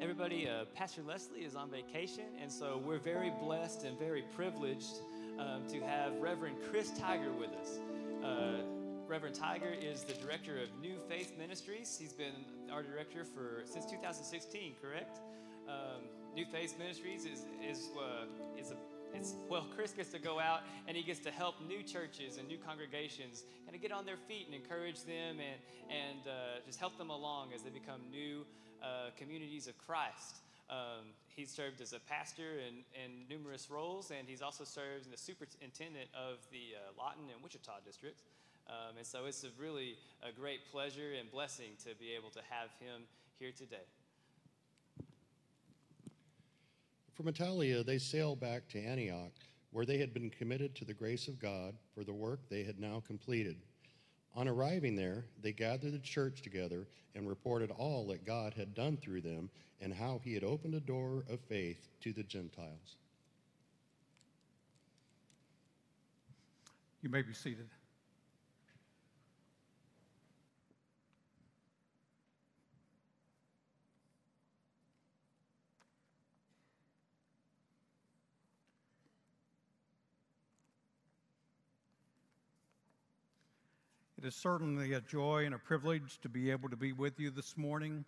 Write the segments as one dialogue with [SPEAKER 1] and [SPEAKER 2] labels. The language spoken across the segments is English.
[SPEAKER 1] everybody, uh, Pastor Leslie is on vacation, and so we're very blessed and very privileged um, to have Reverend Chris Tiger with us. Uh, Reverend Tiger is the director of New Faith Ministries. He's been our director for since 2016, correct? Um, New Faith Ministries is is uh, is a it's well, Chris gets to go out and he gets to help new churches and new congregations kind of get on their feet and encourage them and and uh, just help them along as they become new uh, communities of Christ. Um, he's served as a pastor in, in numerous roles, and he's also served as the superintendent of the uh, Lawton and Wichita districts. Um, and so it's a really a great pleasure and blessing to be able to have him here today.
[SPEAKER 2] From Attalia, they sailed back to Antioch, where they had been committed to the grace of God for the work they had now completed. On arriving there, they gathered the church together and reported all that God had done through them and how he had opened a door of faith to the Gentiles.
[SPEAKER 3] You may be seated. It is certainly a joy and a privilege to be able to be with you this morning.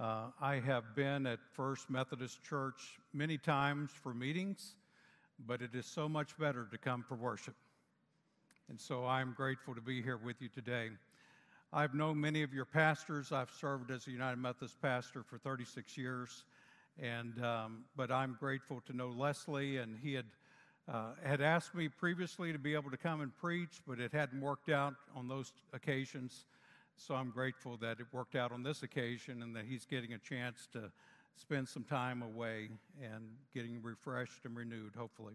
[SPEAKER 3] Uh, I have been at First Methodist Church many times for meetings, but it is so much better to come for worship. And so I'm grateful to be here with you today. I've known many of your pastors. I've served as a United Methodist pastor for 36 years, and um, but I'm grateful to know Leslie, and he had uh, had asked me previously to be able to come and preach, but it hadn't worked out on those occasions. So I'm grateful that it worked out on this occasion and that he's getting a chance to spend some time away and getting refreshed and renewed, hopefully.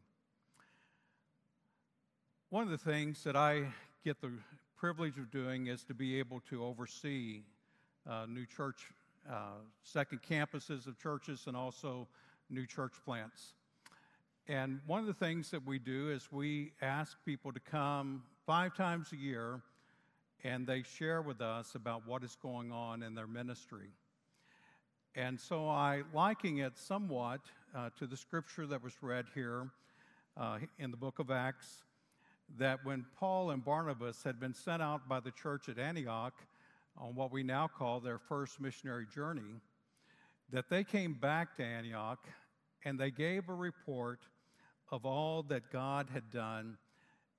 [SPEAKER 3] One of the things that I get the privilege of doing is to be able to oversee uh, new church, uh, second campuses of churches, and also new church plants. And one of the things that we do is we ask people to come five times a year and they share with us about what is going on in their ministry. And so I liken it somewhat uh, to the scripture that was read here uh, in the book of Acts that when Paul and Barnabas had been sent out by the church at Antioch on what we now call their first missionary journey, that they came back to Antioch and they gave a report of all that God had done,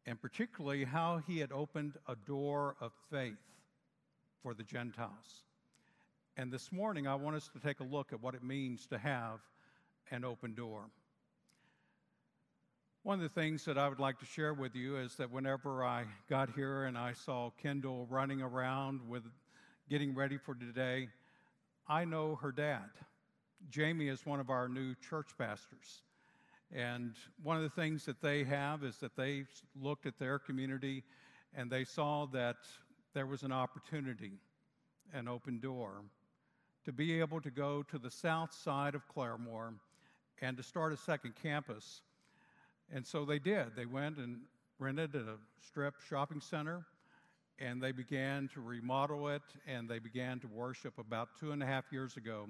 [SPEAKER 3] and particularly how he had opened a door of faith for the Gentiles. And this morning, I want us to take a look at what it means to have an open door. One of the things that I would like to share with you is that whenever I got here and I saw Kendall running around with getting ready for today, I know her dad. Jamie is one of our new church pastors. And one of the things that they have is that they looked at their community and they saw that there was an opportunity, an open door, to be able to go to the south side of Claremore and to start a second campus. And so they did. They went and rented a strip shopping center and they began to remodel it and they began to worship about two and a half years ago.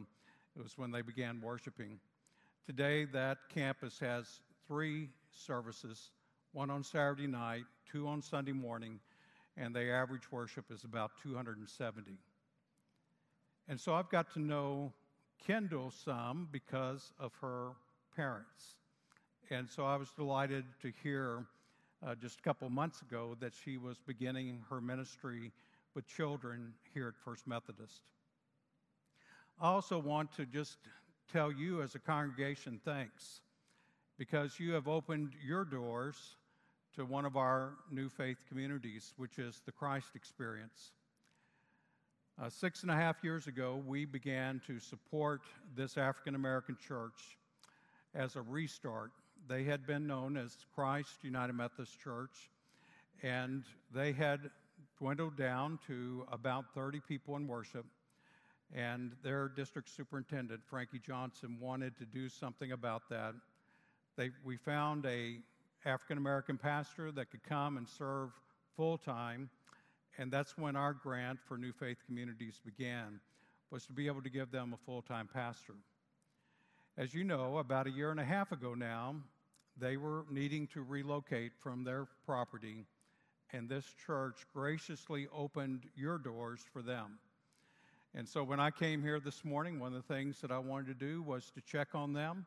[SPEAKER 3] It was when they began worshiping. Today, that campus has three services one on Saturday night, two on Sunday morning, and the average worship is about 270. And so I've got to know Kendall some because of her parents. And so I was delighted to hear uh, just a couple months ago that she was beginning her ministry with children here at First Methodist. I also want to just tell you as a congregation thanks because you have opened your doors to one of our new faith communities, which is the Christ Experience. Uh, six and a half years ago, we began to support this African American church as a restart. They had been known as Christ United Methodist Church, and they had dwindled down to about 30 people in worship and their district superintendent, Frankie Johnson, wanted to do something about that. They, we found a African American pastor that could come and serve full time, and that's when our grant for New Faith Communities began, was to be able to give them a full time pastor. As you know, about a year and a half ago now, they were needing to relocate from their property, and this church graciously opened your doors for them. And so when I came here this morning, one of the things that I wanted to do was to check on them.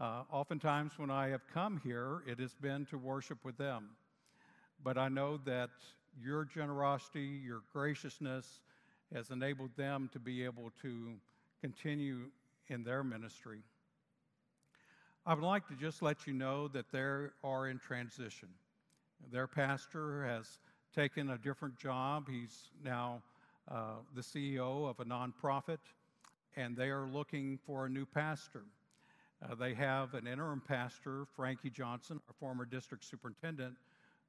[SPEAKER 3] Uh, oftentimes, when I have come here, it has been to worship with them. But I know that your generosity, your graciousness has enabled them to be able to continue in their ministry. I would like to just let you know that they are in transition. Their pastor has taken a different job. He's now uh, the CEO of a nonprofit, and they are looking for a new pastor. Uh, they have an interim pastor, Frankie Johnson, our former district superintendent,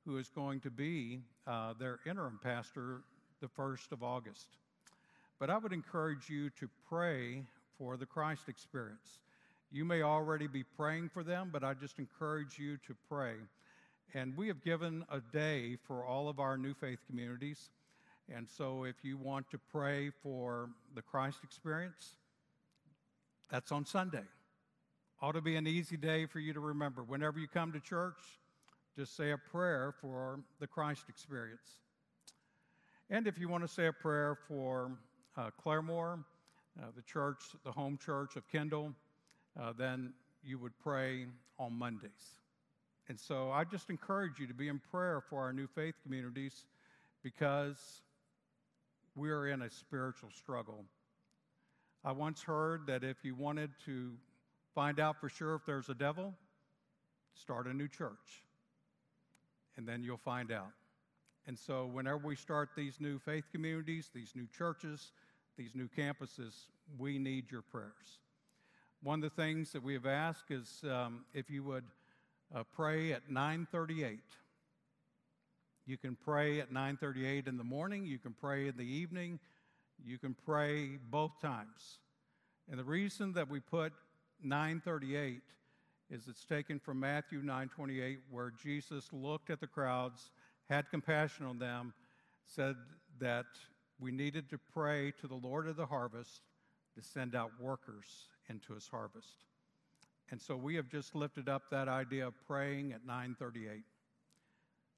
[SPEAKER 3] who is going to be uh, their interim pastor the 1st of August. But I would encourage you to pray for the Christ experience. You may already be praying for them, but I just encourage you to pray. And we have given a day for all of our new faith communities. And so if you want to pray for the Christ experience, that's on Sunday. Ought to be an easy day for you to remember. Whenever you come to church, just say a prayer for the Christ experience. And if you want to say a prayer for uh, Claremore, uh, the church, the home church of Kendall, uh, then you would pray on Mondays. And so I just encourage you to be in prayer for our new faith communities because we're in a spiritual struggle. I once heard that if you wanted to find out for sure if there's a devil, start a new church. And then you'll find out. And so, whenever we start these new faith communities, these new churches, these new campuses, we need your prayers. One of the things that we have asked is um, if you would uh, pray at 938. You can pray at 9:38 in the morning, you can pray in the evening, you can pray both times. And the reason that we put 938 is it's taken from Matthew 9:28 where Jesus looked at the crowds, had compassion on them, said that we needed to pray to the Lord of the harvest to send out workers into his harvest. And so we have just lifted up that idea of praying at 938.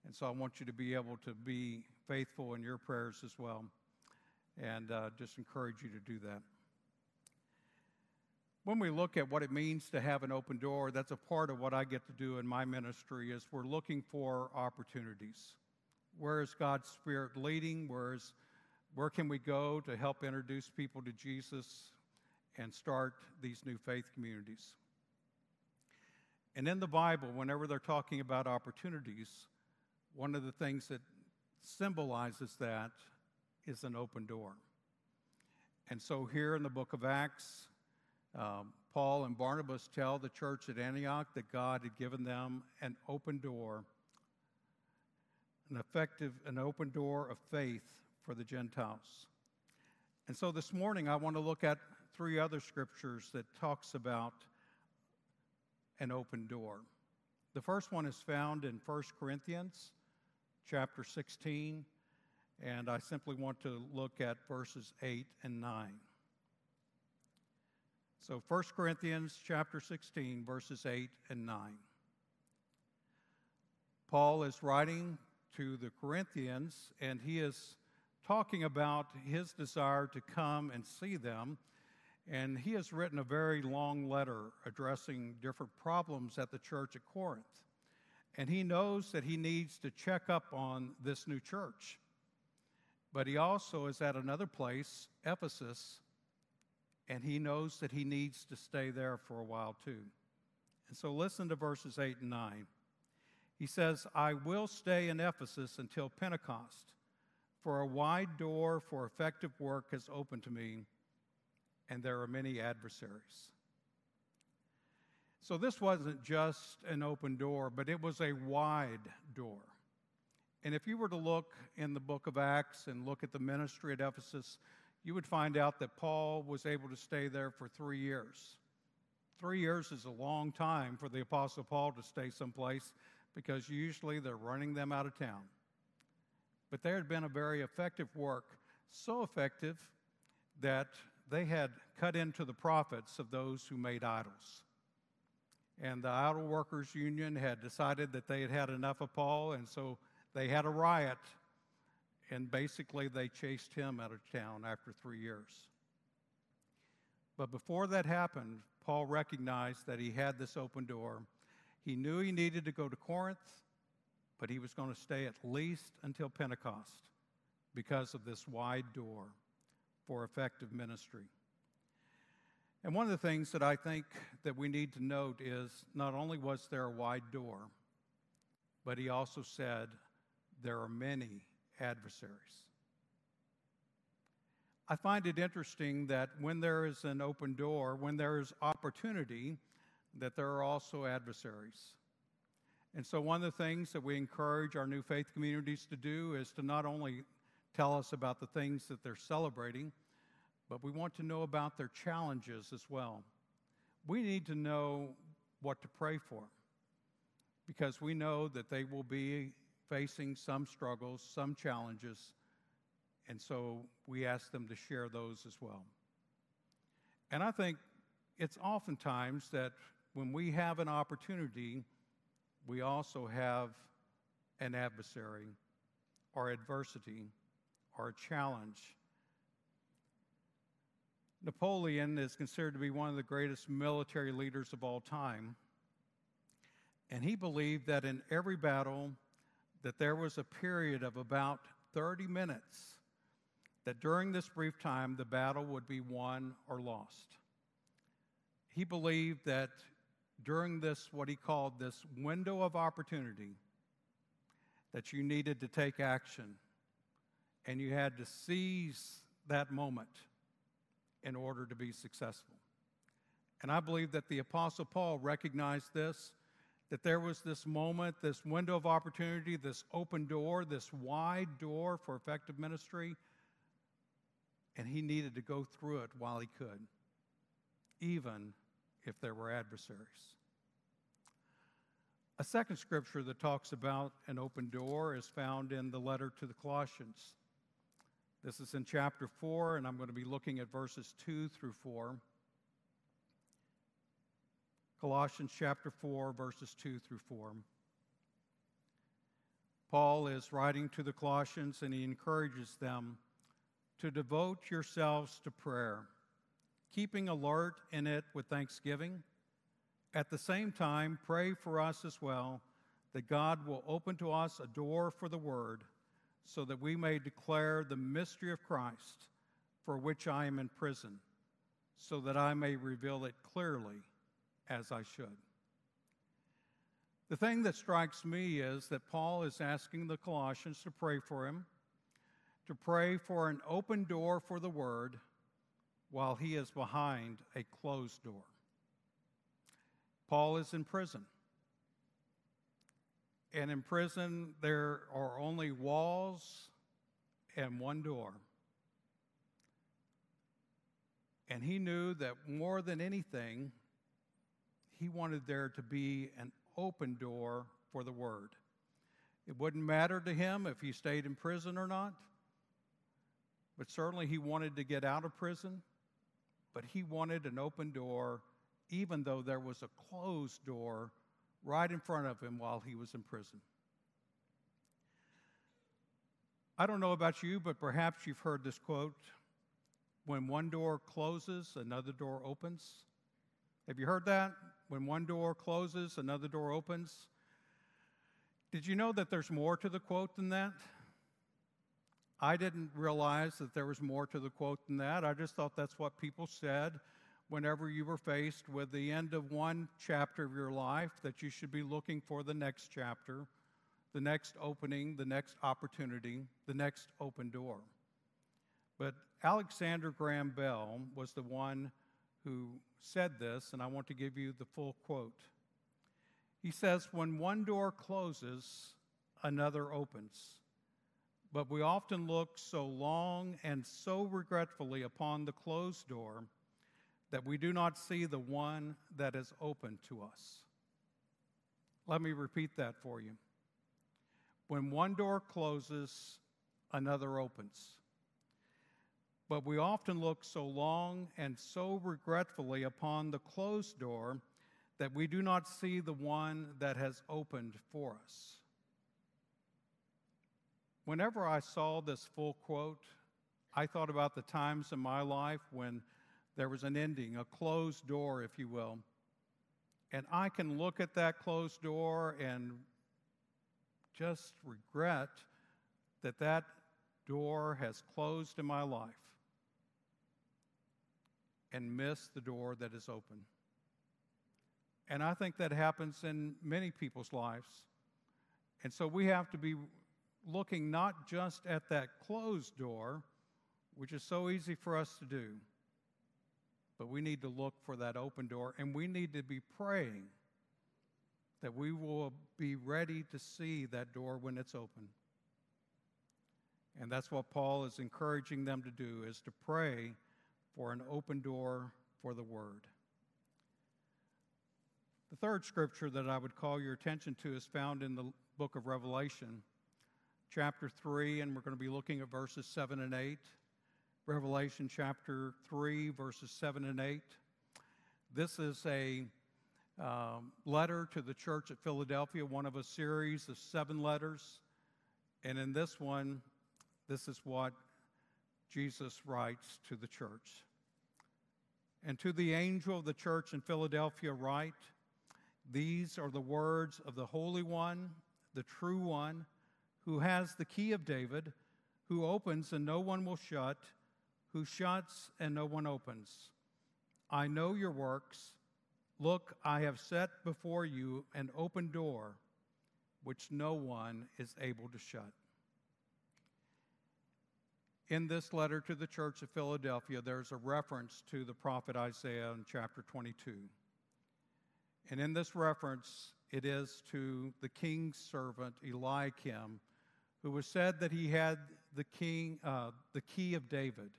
[SPEAKER 3] And so I want you to be able to be faithful in your prayers as well. And uh, just encourage you to do that. When we look at what it means to have an open door, that's a part of what I get to do in my ministry is we're looking for opportunities. Where is God's Spirit leading? Where, is, where can we go to help introduce people to Jesus and start these new faith communities. And in the Bible, whenever they're talking about opportunities, one of the things that symbolizes that is an open door. And so here in the book of Acts, um, Paul and Barnabas tell the church at Antioch that God had given them an open door, an effective, an open door of faith for the Gentiles. And so this morning I want to look at three other scriptures that talks about an open door. The first one is found in 1 Corinthians chapter 16, and I simply want to look at verses 8 and 9. So 1 Corinthians chapter 16 verses 8 and 9. Paul is writing to the Corinthians and he is talking about his desire to come and see them and he has written a very long letter addressing different problems at the church at Corinth. And he knows that he needs to check up on this new church. But he also is at another place, Ephesus, and he knows that he needs to stay there for a while too. And so listen to verses 8 and 9. He says, I will stay in Ephesus until Pentecost, for a wide door for effective work has opened to me and there are many adversaries. So this wasn't just an open door, but it was a wide door. And if you were to look in the book of Acts and look at the ministry at Ephesus, you would find out that Paul was able to stay there for three years. Three years is a long time for the Apostle Paul to stay someplace because usually they're running them out of town. But there had been a very effective work, so effective that they had cut into the profits of those who made idols. And the Idol Workers Union had decided that they had had enough of Paul, and so they had a riot, and basically they chased him out of town after three years. But before that happened, Paul recognized that he had this open door. He knew he needed to go to Corinth, but he was going to stay at least until Pentecost because of this wide door for effective ministry. And one of the things that I think that we need to note is not only was there a wide door, but he also said there are many adversaries. I find it interesting that when there is an open door, when there is opportunity, that there are also adversaries. And so, one of the things that we encourage our new faith communities to do is to not only tell us about the things that they're celebrating, but we want to know about their challenges as well. We need to know what to pray for because we know that they will be facing some struggles, some challenges, and so we ask them to share those as well. And I think it's oftentimes that when we have an opportunity, we also have an adversary or adversity or a challenge Napoleon is considered to be one of the greatest military leaders of all time. And he believed that in every battle that there was a period of about 30 minutes that during this brief time the battle would be won or lost. He believed that during this what he called this window of opportunity that you needed to take action and you had to seize that moment in order to be successful. And I believe that the Apostle Paul recognized this that there was this moment, this window of opportunity, this open door, this wide door for effective ministry, and he needed to go through it while he could, even if there were adversaries. A second scripture that talks about an open door is found in the letter to the Colossians. This is in chapter 4, and I'm going to be looking at verses 2 through 4. Colossians chapter 4, verses 2 through 4. Paul is writing to the Colossians, and he encourages them to devote yourselves to prayer, keeping alert in it with thanksgiving. At the same time, pray for us as well, that God will open to us a door for the word so that we may declare the mystery of Christ, for which I am in prison, so that I may reveal it clearly as I should. The thing that strikes me is that Paul is asking the Colossians to pray for him, to pray for an open door for the word while he is behind a closed door. Paul is in prison. And in prison, there are only walls and one door. And he knew that more than anything, he wanted there to be an open door for the word. It wouldn't matter to him if he stayed in prison or not, but certainly he wanted to get out of prison, but he wanted an open door, even though there was a closed door right in front of him while he was in prison. I don't know about you, but perhaps you've heard this quote when one door closes, another door opens. Have you heard that? When one door closes, another door opens. Did you know that there's more to the quote than that? I didn't realize that there was more to the quote than that. I just thought that's what people said whenever you were faced with the end of one chapter of your life, that you should be looking for the next chapter, the next opening, the next opportunity, the next open door. But Alexander Graham Bell was the one who said this, and I want to give you the full quote. He says, When one door closes, another opens. But we often look so long and so regretfully upon the closed door that we do not see the one that is open to us. Let me repeat that for you. When one door closes, another opens. But we often look so long and so regretfully upon the closed door that we do not see the one that has opened for us. Whenever I saw this full quote, I thought about the times in my life when there was an ending, a closed door, if you will. And I can look at that closed door and just regret that that door has closed in my life and miss the door that is open. And I think that happens in many people's lives. And so we have to be looking not just at that closed door, which is so easy for us to do, but we need to look for that open door and we need to be praying that we will be ready to see that door when it's open. And that's what Paul is encouraging them to do is to pray for an open door for the word. The third scripture that I would call your attention to is found in the book of Revelation, chapter 3, and we're going to be looking at verses 7 and 8. Revelation chapter 3, verses 7 and 8. This is a um, letter to the church at Philadelphia, one of a series of seven letters. And in this one, this is what Jesus writes to the church. And to the angel of the church in Philadelphia, write, these are the words of the Holy One, the true One, who has the key of David, who opens and no one will shut, who shuts and no one opens. I know your works. Look, I have set before you an open door which no one is able to shut. In this letter to the church of Philadelphia, there's a reference to the prophet Isaiah in chapter 22. And in this reference, it is to the king's servant Eliakim, who was said that he had the king, uh, the key of David.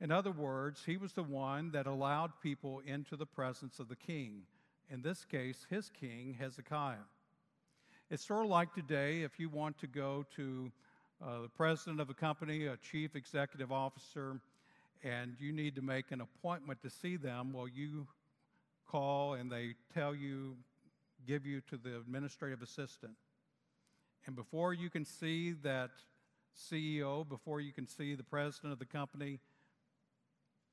[SPEAKER 3] In other words, he was the one that allowed people into the presence of the king. In this case, his king, Hezekiah. It's sort of like today if you want to go to uh, the president of a company, a chief executive officer, and you need to make an appointment to see them. Well, you call and they tell you, give you to the administrative assistant. And before you can see that CEO, before you can see the president of the company,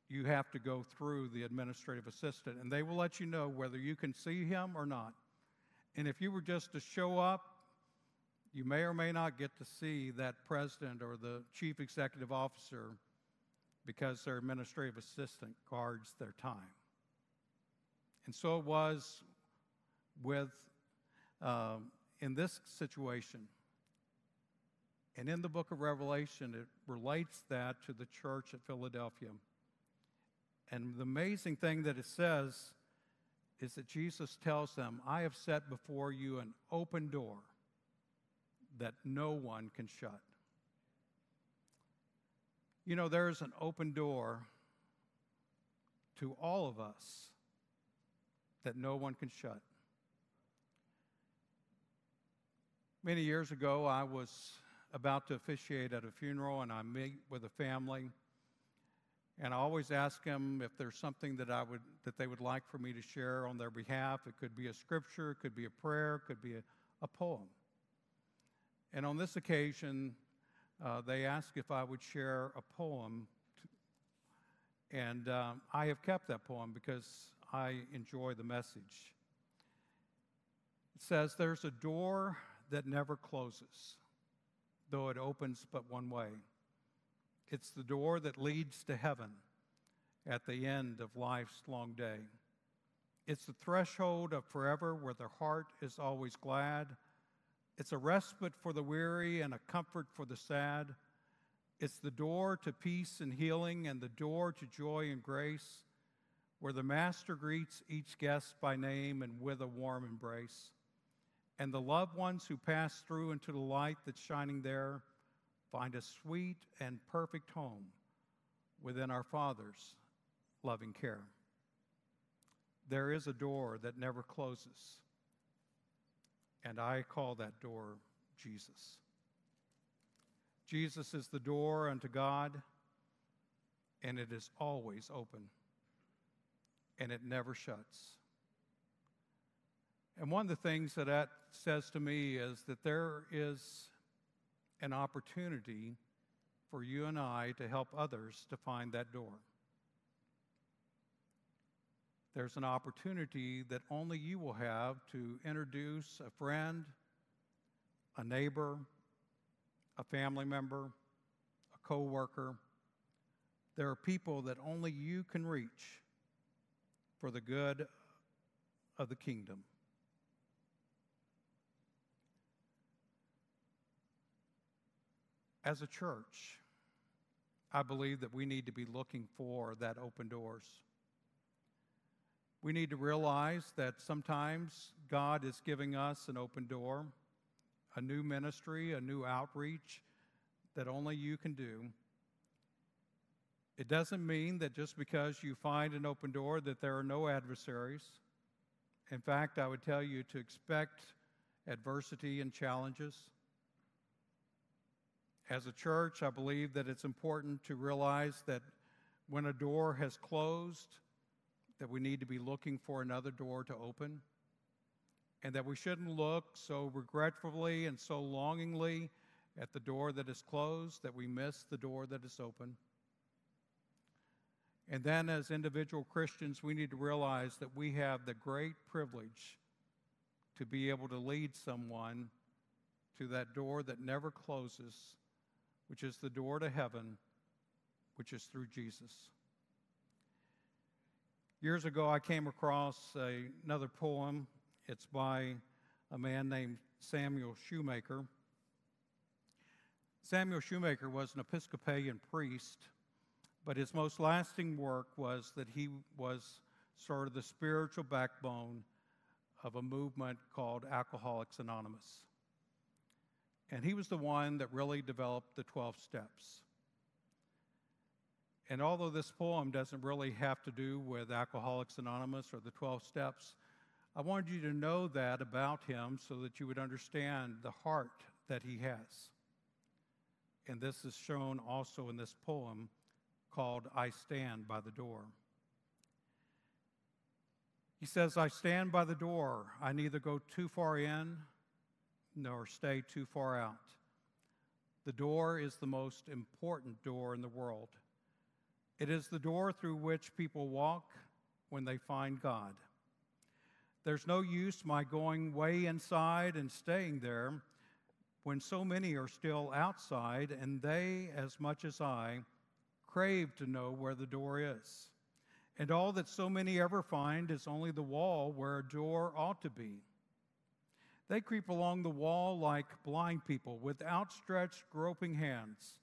[SPEAKER 3] you have to go through the administrative assistant. And they will let you know whether you can see him or not. And if you were just to show up, you may or may not get to see that president or the chief executive officer because their administrative assistant guards their time. And so it was with, um, in this situation. And in the book of Revelation, it relates that to the church at Philadelphia. And the amazing thing that it says is that Jesus tells them, I have set before you an open door that no one can shut. You know, there's an open door to all of us that no one can shut. Many years ago, I was about to officiate at a funeral, and I meet with a family. And I always ask them if there's something that I would that they would like for me to share on their behalf. It could be a scripture, it could be a prayer, it could be a, a poem. And on this occasion, uh, they asked if I would share a poem, to, and um, I have kept that poem because I enjoy the message. It says, There's a door that never closes, though it opens but one way. It's the door that leads to heaven at the end of life's long day. It's the threshold of forever where the heart is always glad. It's a respite for the weary and a comfort for the sad. It's the door to peace and healing and the door to joy and grace where the Master greets each guest by name and with a warm embrace. And the loved ones who pass through into the light that's shining there find a sweet and perfect home within our Father's loving care. There is a door that never closes, and I call that door Jesus. Jesus is the door unto God, and it is always open, and it never shuts. And one of the things that that says to me is that there is an opportunity for you and I to help others to find that door. There's an opportunity that only you will have to introduce a friend, a neighbor, a family member, a coworker. There are people that only you can reach for the good of the kingdom. As a church, I believe that we need to be looking for that open doors. We need to realize that sometimes God is giving us an open door, a new ministry, a new outreach that only you can do. It doesn't mean that just because you find an open door that there are no adversaries. In fact, I would tell you to expect adversity and challenges. As a church, I believe that it's important to realize that when a door has closed, that we need to be looking for another door to open, and that we shouldn't look so regretfully and so longingly at the door that is closed that we miss the door that is open. And then, as individual Christians, we need to realize that we have the great privilege to be able to lead someone to that door that never closes which is the door to heaven, which is through Jesus. Years ago, I came across a, another poem. It's by a man named Samuel Shoemaker. Samuel Shoemaker was an Episcopalian priest, but his most lasting work was that he was sort of the spiritual backbone of a movement called Alcoholics Anonymous. And he was the one that really developed the 12 steps. And although this poem doesn't really have to do with Alcoholics Anonymous or the 12 steps, I wanted you to know that about him so that you would understand the heart that he has. And this is shown also in this poem called I Stand by the Door. He says, I stand by the door. I neither go too far in nor stay too far out. The door is the most important door in the world. It is the door through which people walk when they find God. There's no use my going way inside and staying there when so many are still outside and they, as much as I, crave to know where the door is. And all that so many ever find is only the wall where a door ought to be. They creep along the wall like blind people with outstretched, groping hands,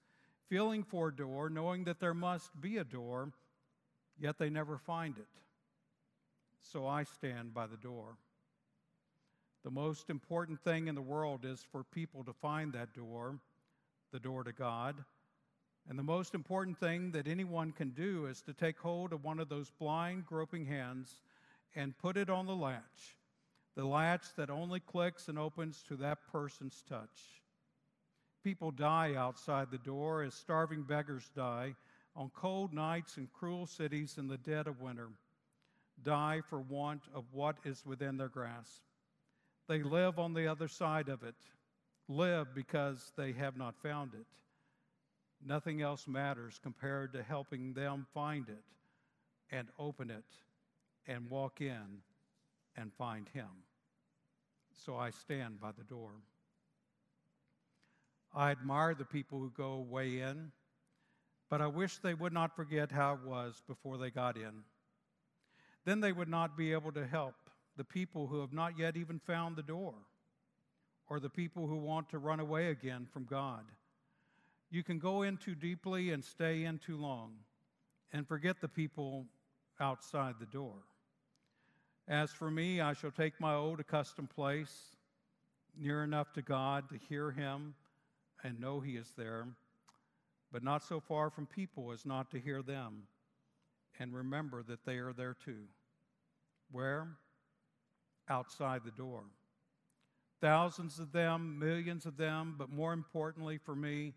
[SPEAKER 3] feeling for a door, knowing that there must be a door, yet they never find it. So I stand by the door. The most important thing in the world is for people to find that door, the door to God. And the most important thing that anyone can do is to take hold of one of those blind, groping hands and put it on the latch the latch that only clicks and opens to that person's touch. People die outside the door as starving beggars die on cold nights in cruel cities in the dead of winter, die for want of what is within their grasp. They live on the other side of it, live because they have not found it. Nothing else matters compared to helping them find it and open it and walk in and find him. So I stand by the door. I admire the people who go way in, but I wish they would not forget how it was before they got in. Then they would not be able to help the people who have not yet even found the door, or the people who want to run away again from God. You can go in too deeply and stay in too long, and forget the people outside the door. As for me, I shall take my old accustomed place, near enough to God to hear Him and know He is there, but not so far from people as not to hear them and remember that they are there too. Where? Outside the door. Thousands of them, millions of them, but more importantly for me,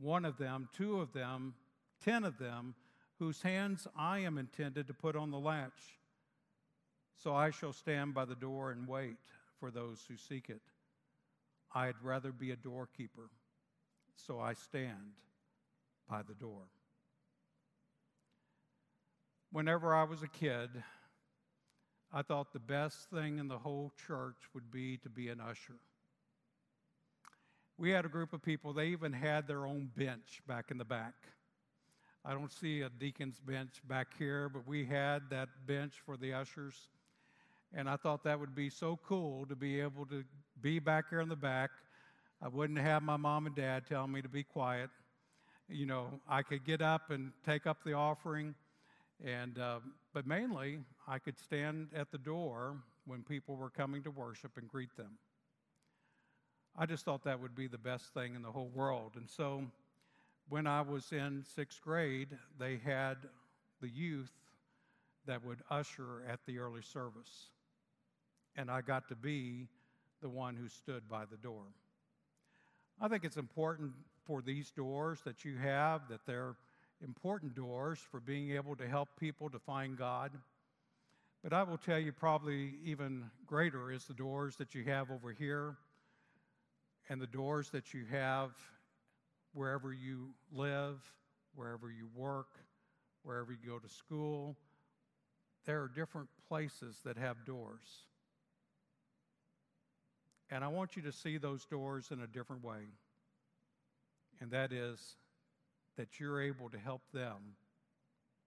[SPEAKER 3] one of them, two of them, ten of them whose hands I am intended to put on the latch. So I shall stand by the door and wait for those who seek it. I'd rather be a doorkeeper, so I stand by the door. Whenever I was a kid, I thought the best thing in the whole church would be to be an usher. We had a group of people, they even had their own bench back in the back. I don't see a deacon's bench back here, but we had that bench for the ushers. And I thought that would be so cool to be able to be back here in the back. I wouldn't have my mom and dad telling me to be quiet. You know, I could get up and take up the offering, and uh, but mainly I could stand at the door when people were coming to worship and greet them. I just thought that would be the best thing in the whole world. And so when I was in sixth grade, they had the youth that would usher at the early service. And I got to be the one who stood by the door. I think it's important for these doors that you have, that they're important doors for being able to help people to find God. But I will tell you, probably even greater is the doors that you have over here and the doors that you have wherever you live, wherever you work, wherever you go to school. There are different places that have doors. And I want you to see those doors in a different way. And that is that you're able to help them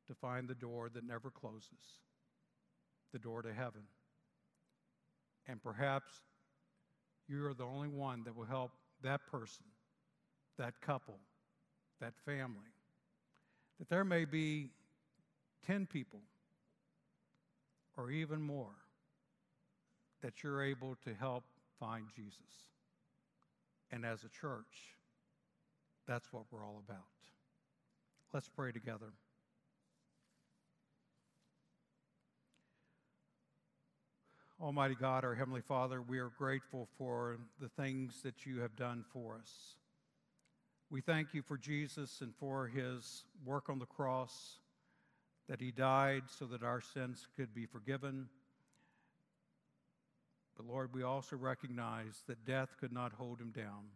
[SPEAKER 3] to find the door that never closes, the door to heaven. And perhaps you are the only one that will help that person, that couple, that family. That there may be 10 people or even more that you're able to help find Jesus. And as a church, that's what we're all about. Let's pray together. Almighty God, our Heavenly Father, we are grateful for the things that you have done for us. We thank you for Jesus and for his work on the cross, that he died so that our sins could be forgiven. But Lord, we also recognize that death could not hold him down,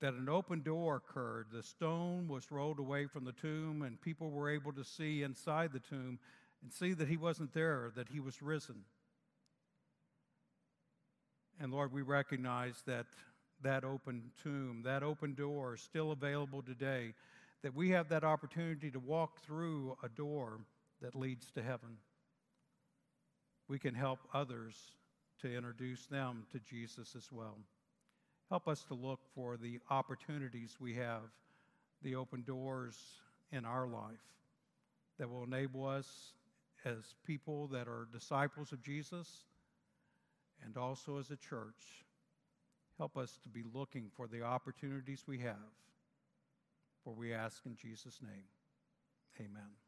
[SPEAKER 3] that an open door occurred. The stone was rolled away from the tomb, and people were able to see inside the tomb and see that he wasn't there, that he was risen. And Lord, we recognize that that open tomb, that open door is still available today, that we have that opportunity to walk through a door that leads to heaven. We can help others to introduce them to Jesus as well. Help us to look for the opportunities we have, the open doors in our life that will enable us as people that are disciples of Jesus and also as a church, help us to be looking for the opportunities we have. For we ask in Jesus' name, amen.